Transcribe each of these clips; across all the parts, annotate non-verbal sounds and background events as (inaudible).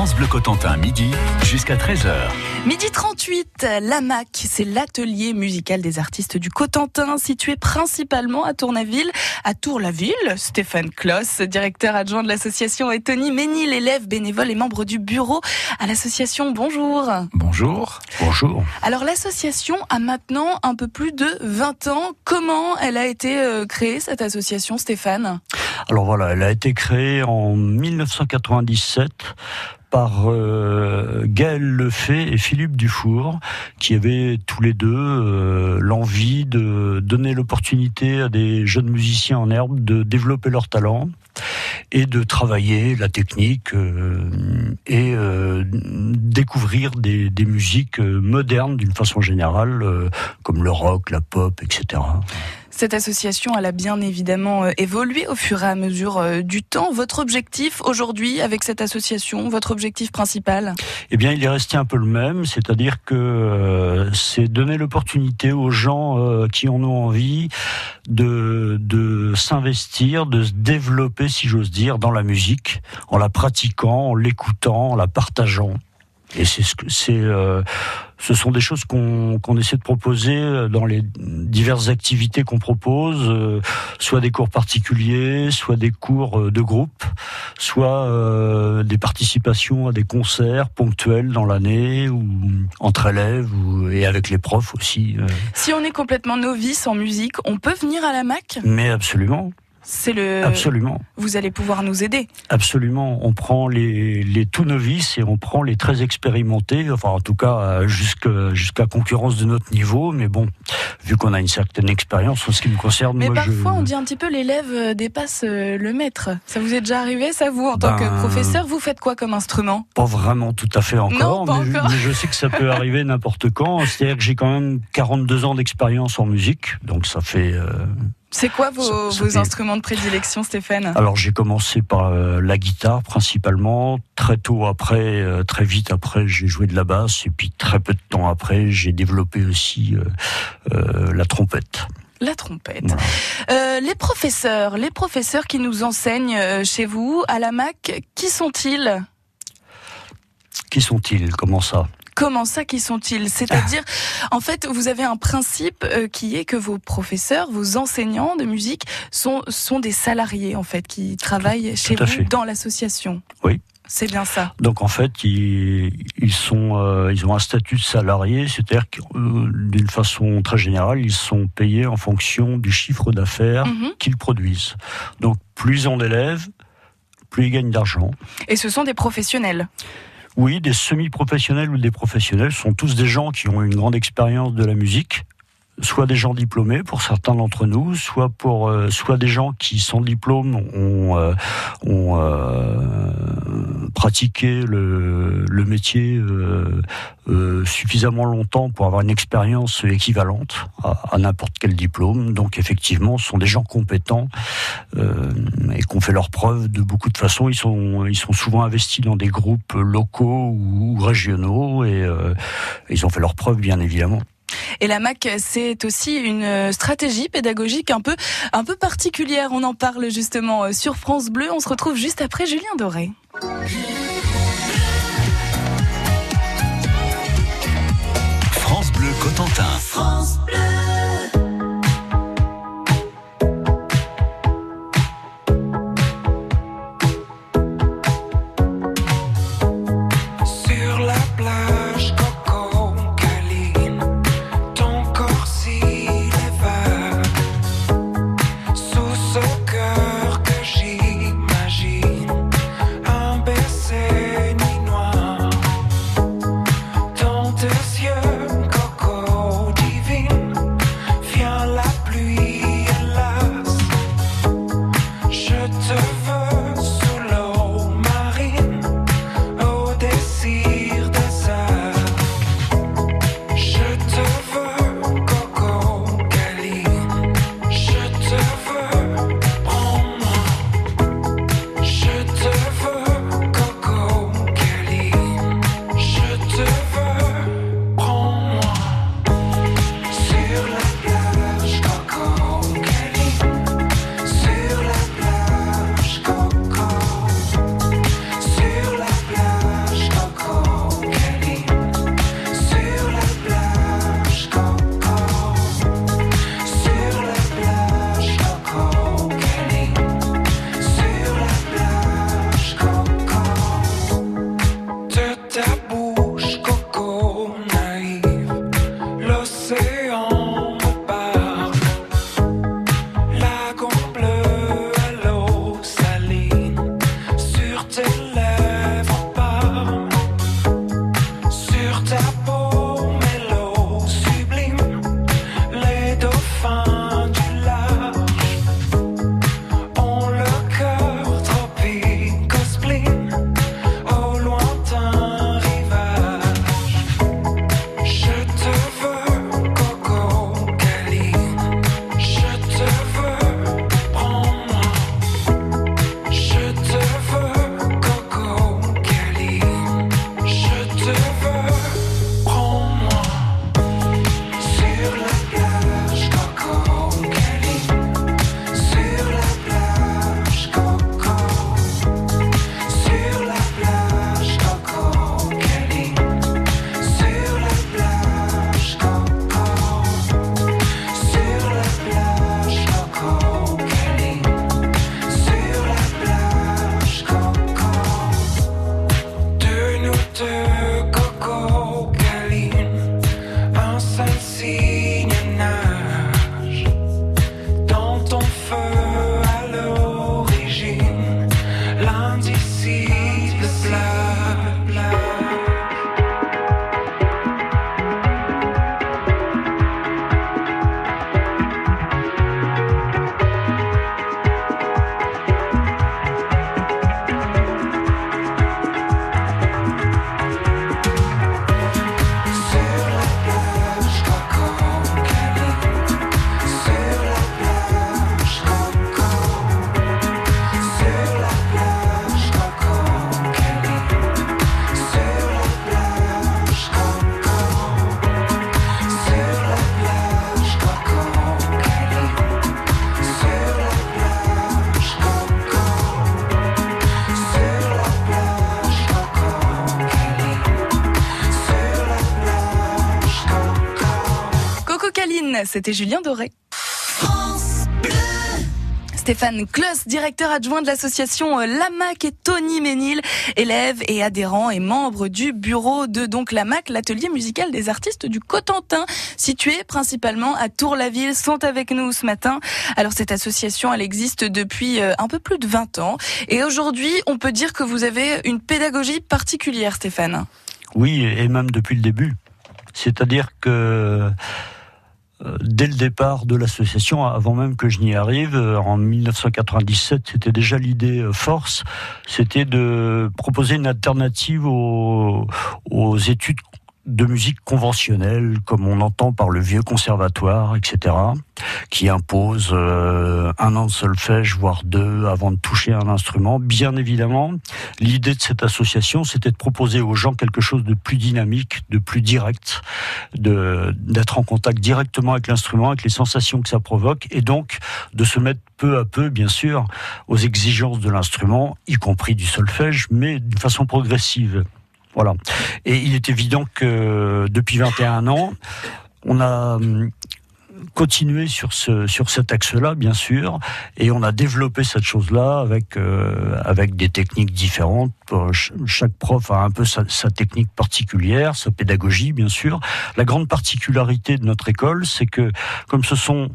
France Bleu Cotentin, midi jusqu'à 13h. Midi 38, l'AMAC, c'est l'atelier musical des artistes du Cotentin, situé principalement à Tournaville, à Tour-la-Ville. Stéphane Kloss, directeur adjoint de l'association, et Tony Ménil, élève bénévole et membre du bureau à l'association. Bonjour. Bonjour. Bonjour. Alors l'association a maintenant un peu plus de 20 ans. Comment elle a été euh, créée, cette association, Stéphane? Alors voilà, elle a été créée en 1997 par euh, Gaël Lefay et Philippe Dufour, qui avaient tous les deux euh, l'envie de donner l'opportunité à des jeunes musiciens en herbe de développer leur talent et de travailler la technique euh, et découvrir des, des musiques modernes d'une façon générale, comme le rock, la pop, etc. Cette association, elle a bien évidemment euh, évolué au fur et à mesure euh, du temps. Votre objectif aujourd'hui avec cette association, votre objectif principal? Eh bien, il est resté un peu le même, c'est-à-dire que euh, c'est donner l'opportunité aux gens qui en ont envie de, s'investir, de se développer, si j'ose dire, dans la musique, en la pratiquant, en l'écoutant, en la partageant. Et c'est ce que c'est. Euh, ce sont des choses qu'on qu'on essaie de proposer euh, dans les diverses activités qu'on propose, euh, soit des cours particuliers, soit des cours de groupe, soit euh, des participations à des concerts ponctuels dans l'année ou entre élèves ou, et avec les profs aussi. Si on est complètement novice en musique, on peut venir à la MAC? Mais absolument. C'est le. Absolument. Vous allez pouvoir nous aider. Absolument. On prend les, les tout novices et on prend les très expérimentés. Enfin, en tout cas, jusqu'à jusqu'à concurrence de notre niveau. Mais bon, vu qu'on a une certaine expérience en ce qui me concerne. Mais parfois, on dit un petit peu l'élève euh, dépasse euh, le maître. Ça vous est déjà arrivé, ça vous, en tant que ben, professeur, vous faites quoi comme instrument? Pas vraiment tout à fait encore, non, mais, encore. Je, sais que ça peut arriver n'importe quand. C'est-à-dire que j'ai quand même 42 ans d'expérience en musique, donc ça fait. Euh, c'est quoi vos, vos instruments de prédilection, Stéphane Alors j'ai commencé par euh, la guitare principalement. Très tôt après, euh, très vite après, j'ai joué de la basse. Et puis très peu de temps après, j'ai développé aussi euh, la trompette. La trompette. les professeurs, les professeurs qui nous enseignent chez vous à la MAC, qui sont-ils? Qui sont-ils? Comment ça? Comment ça, qui sont-ils? C'est-à-dire, en fait, vous avez un principe euh, qui est que vos professeurs, vos enseignants de musique sont, sont des salariés, en fait, qui travaillent chez vous dans l'association. Oui. C'est bien ça. Donc en fait, ils, sont, euh, ils ont un statut de salarié, c'est-à-dire que euh, d'une façon très générale, ils sont payés en fonction du chiffre d'affaires mhm. qu'ils produisent. Donc plus ils ont d'élèves, plus ils gagnent d'argent. Et ce sont des professionnels oui, des semi-professionnels ou des professionnels sont tous des gens qui ont une grande expérience de la musique, soit des gens diplômés pour certains d'entre nous, soit euh, des gens qui sans diplôme ont, euh, euh, pratiqué le, métier suffisamment longtemps pour avoir une expérience équivalente à, n'importe quel diplôme. Donc effectivement, ce sont des gens compétents et qui ont fait leurs preuves de beaucoup de façons. Ils sont ils sont souvent investis dans des groupes locaux ou, régionaux et ils ont fait leurs preuves bien évidemment. Et la MAC, c'est aussi une stratégie pédagogique un peu, un peu particulière. On en parle justement euh, sur France Bleu. On se retrouve juste après Julien Doré. France Bleu Cotentin. France Bleu. C'était Julien Doré. Stéphane Kloss, directeur adjoint de l'association euh, Lamac et Tony Ménil, élève et adhérent et membre du bureau de donc Lamac, l'atelier musical des artistes du Cotentin, situé principalement à Tour-la-Ville, sont avec nous ce matin. Alors cette association, elle existe depuis euh, un peu plus de 20 ans et aujourd'hui, on peut dire que vous avez une pédagogie particulière, Stéphane. Oui, et même depuis le début. C'est-à-dire que dès le départ de l'association, avant même que je n'y arrive, euh, en 1997, c'était déjà l'idée euh, force, c'était de proposer une alternative aux, aux études de musique conventionnelle, comme on entend par le vieux conservatoire, etc., qui impose euh, un an de solfège, voire deux, avant de toucher un instrument. Bien évidemment, l'idée de cette association, c'était de proposer aux gens quelque chose de plus dynamique, de plus direct, d'être en contact directement avec l'instrument, avec les sensations que ça provoque, et donc de se mettre peu à peu, bien sûr, aux exigences de l'instrument, y compris du solfège, mais d'une façon progressive. Voilà. Et il est évident que depuis 21 ans, on a hum, continué sur ce sur cet axe-là, bien sûr, et on a développé cette chose-là avec euh, avec des techniques différentes. Chaque prof a un peu sa, sa, technique particulière, sa pédagogie, bien sûr. La grande particularité de notre école, c'est que comme ce sont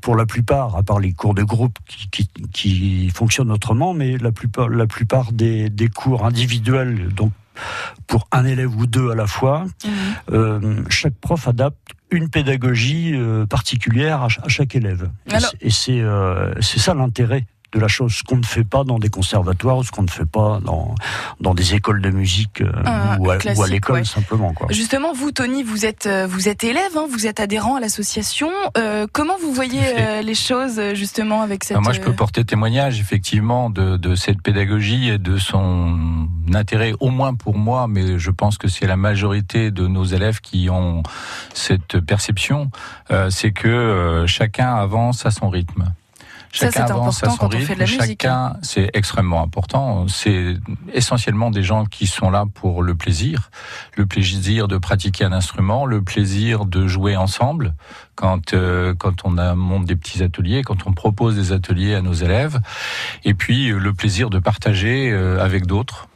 pour la plupart, à part les cours de groupe qui, qui, qui fonctionnent autrement, mais la plupart, la plupart des, des cours individuels, donc pour un élève ou deux à la fois. Mhm. Euh, chaque prof adapte une pédagogie euh, particulière à, chaque élève. et c'est euh, c'est ça l'intérêt de la chose, ce qu'on ne fait pas dans des conservatoires, ce qu'on ne fait pas dans, dans des écoles de musique euh, ah, ou, à, l'école simplement. Quoi. Justement, vous, Tony, vous êtes, euh, vous êtes élève, hein, vous êtes adhérent à l'association. Euh, comment vous voyez euh, les choses justement avec cette... moi, je peux porter témoignage effectivement de, de cette pédagogie et de son intérêt, au moins pour moi, mais je pense que c'est la majorité de nos élèves qui ont cette perception, c'est que chacun avance à son rythme. Chacun avance à son rythme. Chacun, c'est extrêmement important. C'est essentiellement des gens qui sont là pour le plaisir, le plaisir de pratiquer un instrument, le plaisir de jouer ensemble. Quand euh, quand on a, monte des petits ateliers, quand on propose des ateliers à nos élèves, et puis euh, le plaisir de partager euh, avec d'autres Hein.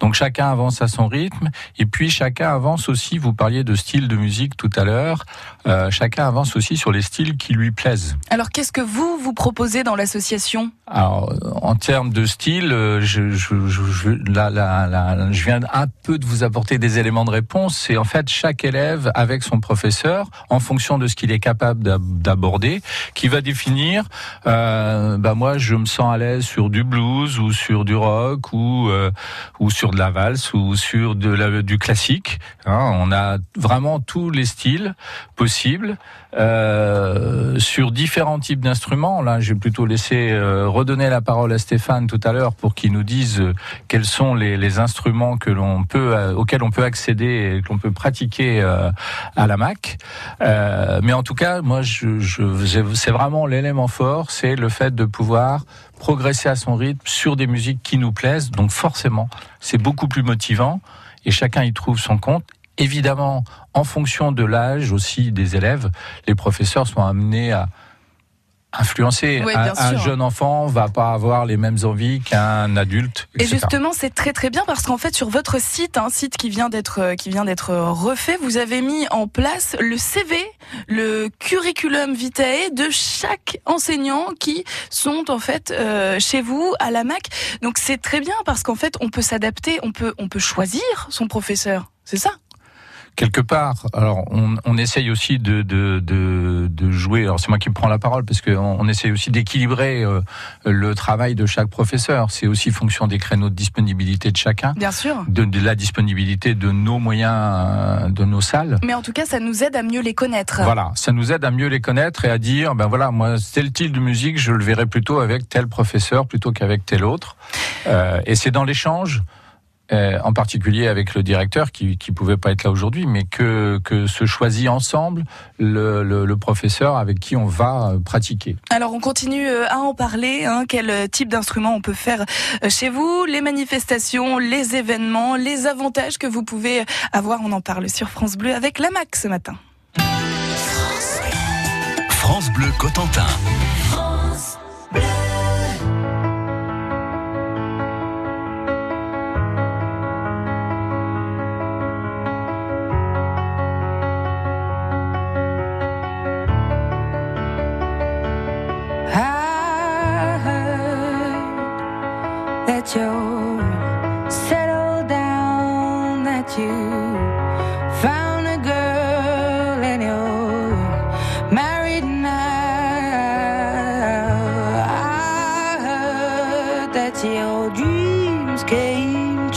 Donc chacun avance à son rythme et puis chacun avance aussi, vous parliez de style de musique tout à l'heure, euh, chacun avance aussi sur les styles qui lui plaisent. Alors qu'est-ce que vous vous proposez dans l'association? Alors en termes de style, euh, je, je, je, là, là, là, je viens un peu de vous apporter des éléments de réponse. C'est en fait chaque élève avec son professeur en fonction de ce qu'il est capable d'aborder, qui va définir. Euh, bah moi je me sens à l'aise sur du blues ou sur du rock ou euh, ou sur de la valse ou sur du classique. Hein. on a vraiment tous les styles possibles euh, sur différents types d'instruments. Là, j'ai plutôt laissé euh, redonner la parole à Stéphane tout à l'heure pour qu'il nous dise euh, quels sont les, instruments auxquels on peut accéder et que l'on peut pratiquer à la Mac. mais en tout cas, moi, je c'est vraiment l'élément fort, c'est le fait de pouvoir progresser à son rythme sur des musiques qui nous plaisent. Donc forcément, c'est beaucoup plus motivant et chacun y trouve son compte. Évidemment, en fonction de l'âge aussi des élèves, les professeurs sont amenés à influencer. un, jeune enfant va pas avoir les mêmes envies qu'un adulte. Et justement, c'est très très bien parce qu'en fait, sur votre site, un site qui vient d'être euh, qui vient d'être refait, vous avez mis en place le CV, le curriculum vitae de chaque enseignant qui sont en fait euh, chez vous à la Mac. Donc c'est très bien parce qu'en fait, on peut s'adapter, on peut on peut choisir son professeur. C'est ça? Quelque part, alors on, on essaye aussi de, de, de, de jouer. Alors c'est moi qui prends la parole parce qu'on on essaye aussi d'équilibrer euh, le travail de chaque professeur. C'est aussi fonction des créneaux de disponibilité de chacun. Bien sûr. De, de la disponibilité de nos moyens, euh, de nos salles. Mais en tout cas, ça nous aide à mieux les connaître. Voilà, ça nous aide à mieux les connaître et à dire, ben voilà, moi tel type de musique, je le verrai plutôt avec tel professeur plutôt qu'avec tel autre. Euh, et c'est dans l'échange euh, en particulier avec le directeur qui qui pouvait pas être là aujourd'hui, mais que que se choisit ensemble le, le, professeur avec qui on va euh, pratiquer. Alors on continue euh, à en parler. Hein, quel type d'instrument on peut faire chez vous? Les manifestations, les événements, les avantages que vous pouvez avoir. On en parle sur France Bleu avec la Mac ce matin. France Bleu Cotentin.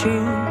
ち。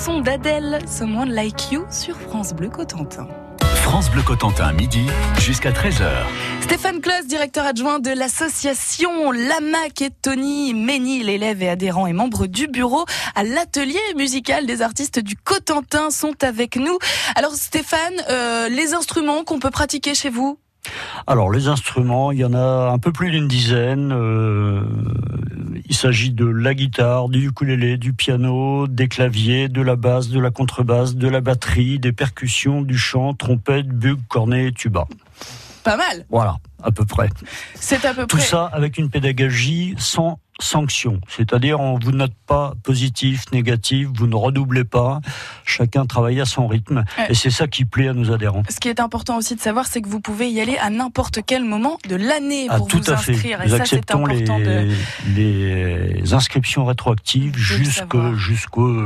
Chanson d'Adèle, Someone Like You sur France Bleu Cotentin. France Bleu Cotentin, midi jusqu'à 13h. Stéphane Claus, directeur adjoint de l'association Lamac et Tony Ménil, l'élève et adhérent et membre du bureau à l'atelier musical des artistes du Cotentin sont avec nous. Alors Stéphane, euh, les instruments qu'on peut pratiquer chez vous? Alors les instruments, il y en a un peu plus d'une dizaine. Euh, il s'agit de la guitare, du ukulélé, du piano, des claviers, de la basse, de la contrebasse, de la batterie, des percussions, du chant, trompette, bugle, cornet et tuba. Pas mal, Voilà, à peu près. c'est à peu Tout près. ça avec une pédagogie sans sanction. C'est-à-dire, on vous note pas positif, négatif, vous ne redoublez pas. Chacun travaille à son rythme. Ouais. Et c'est ça qui plaît à nos adhérents. Ce qui est important aussi de savoir, c'est que vous pouvez y aller à n'importe quel moment de l'année Ah, pour tout vous à fait. inscrire. Et Nous ça, acceptons les, important de. les inscriptions rétroactives jusque euh,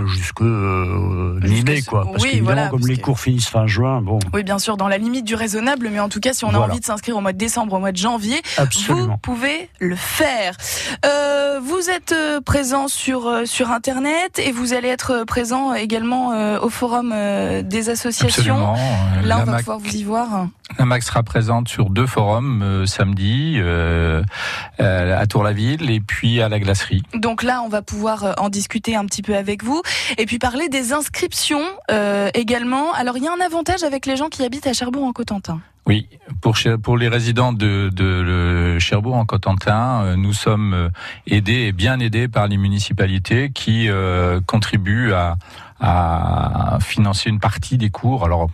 Jusque- mi-mai quoi. Parce oui, qu'évidemment, voilà, comme parce les que- cours finissent fin juin, bon, Oui, bien sûr, dans la limite du raisonnable, mais en tout cas, si on a Voilà. envie de s'inscrire au mois de décembre, au mois de janvier, vous pouvez le faire. Euh, vous êtes euh, présent sur euh, sur internet et vous allez être présent également euh, au forum euh, des associations. Absolument. Euh, Là, on la, va MAC, pouvoir vous y voir. la MAC sera présente sur deux forums euh, samedi euh, euh, à Tour-la-Ville et puis à la glacerie. Donc là, on va pouvoir euh, en discuter un petit peu avec vous et puis parler des inscriptions euh, également. Alors, il y a un avantage avec les gens qui habitent à Cherbourg-en-Cotentin. Oui, pour, pour les résidents de, Cherbourg en Cotentin, euh, nous sommes euh, aidés et bien aidés par les municipalités qui euh, contribuent à, financer une partie des cours. Alors,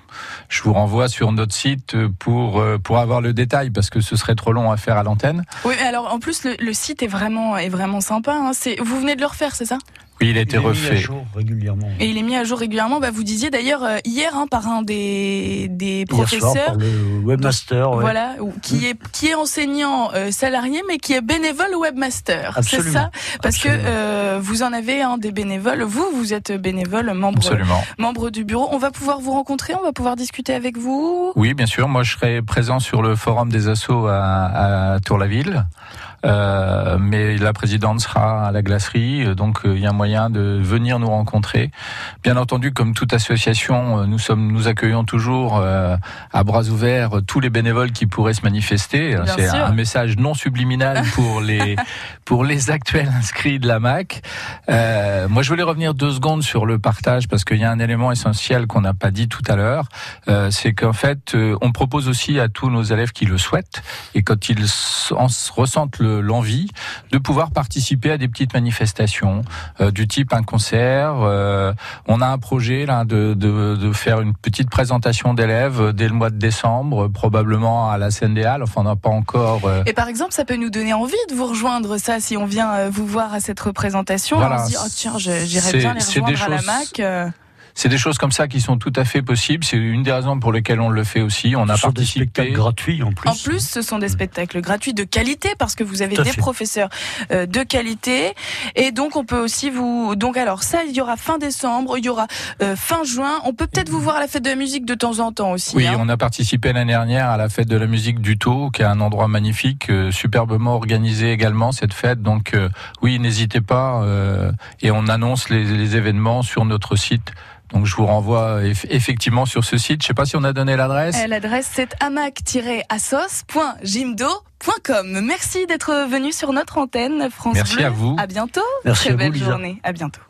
je vous renvoie sur notre site pour pour avoir le détail parce que ce serait trop long à faire à l'antenne. Oui, mais alors en plus, le, site est vraiment est vraiment sympa. Hein. Vous venez de le refaire, c'est ça? Oui, il a été Il est mis à refait. jour régulièrement. Et il est mis à jour régulièrement. Bah, vous disiez d'ailleurs euh, hier hein, par un des, des Hier soir, professeurs. par le webmaster. ouais. Voilà, qui est qui est enseignant euh, salarié, mais qui est bénévole webmaster. C'est ça, parce Absolument. que euh, vous en avez un des bénévoles. Vous, vous êtes bénévole, membre Absolument. membre du bureau. On va pouvoir vous rencontrer, on va pouvoir discuter avec vous. Oui, bien sûr. Moi, je serai présent sur le forum des assos à, à Tour-la-Ville. Euh, mais la présidente sera à la glacerie, euh, donc euh, il y a moyen de venir nous rencontrer. Bien entendu, comme toute association, nous sommes, nous accueillons toujours euh, à bras ouverts tous les bénévoles qui pourraient se manifester. C'est un message non subliminal (laughs) pour les pour les actuels inscrits de la MAC. Euh, moi, je voulais revenir deux secondes sur le partage parce qu'il y a un élément essentiel qu'on n'a pas dit tout à l'heure, euh, c'est qu'en fait, euh, on propose aussi à tous nos élèves qui le souhaitent et quand ils en ressentent le- l'envie de pouvoir participer à des petites manifestations euh, du type un concert. euh, on a un projet là de, de, de faire une petite présentation d'élèves dès le mois de décembre, probablement à la scène des Halles. Enfin, on n'a pas encore. euh, Et par exemple, ça peut nous donner envie de vous rejoindre, ça, si on vient vous voir à cette représentation. Voilà. on se dit, oh tiens, j'irais bien les rejoindre à la MAC. C'est des choses comme ça qui sont tout à fait possibles. C'est une des raisons pour lesquelles on le fait aussi. On a sont des participé. spectacles gratuits en plus. En plus, ce sont des spectacles gratuits de qualité parce que vous avez des fait. professeurs euh, de qualité et donc on peut aussi vous donc alors ça il y aura fin décembre, il y aura euh, fin juin, on peut peut-être vous voir à la fête de la musique de temps en temps aussi. Oui, hein. on a participé l'année dernière à la fête de la musique du Tau, qui est un endroit magnifique, euh, superbement organisé également cette fête. Donc euh, oui, n'hésitez pas euh, et on annonce les, les événements sur notre site. Donc je vous renvoie eff- effectivement sur ce site. Je sais pas si on a donné l'adresse. Euh, L'adresse c'est amac-assos.jimdo.com. Merci d'être venu sur notre antenne France Merci Bleu. à vous. À bientôt. Merci Très à vous, belle Lisa. journée. À bientôt.